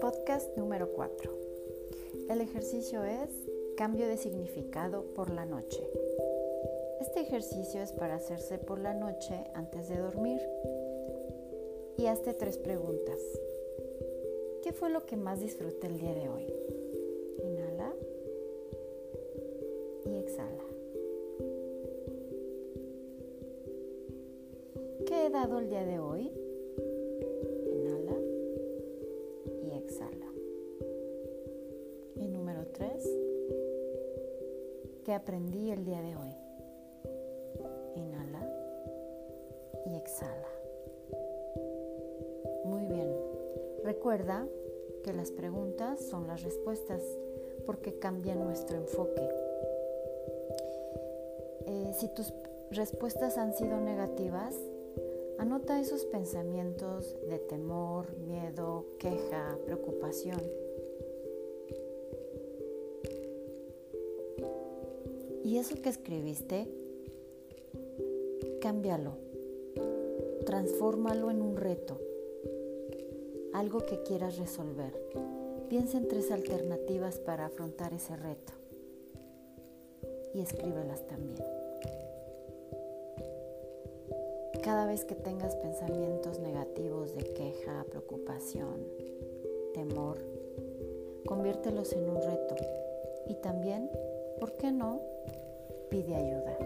Podcast número 4. El ejercicio es cambio de significado por la noche. Este ejercicio es para hacerse por la noche antes de dormir. Y hazte tres preguntas. ¿Qué fue lo que más disfruté el día de hoy? Inhala y exhala. ¿Qué he dado el día de hoy? Inhala y exhala. Y número tres, ¿qué aprendí el día de hoy? Inhala y exhala. Muy bien. Recuerda que las preguntas son las respuestas porque cambian nuestro enfoque. Eh, si tus respuestas han sido negativas, anota esos pensamientos de temor, miedo, queja, preocupación. Y eso que escribiste, cámbialo, transfórmalo en un reto algo que quieras resolver. Piensa en tres alternativas para afrontar ese reto y escríbelas también. Cada vez que tengas pensamientos negativos de queja, preocupación, temor, conviértelos en un reto y también, ¿por qué no? Pide ayuda.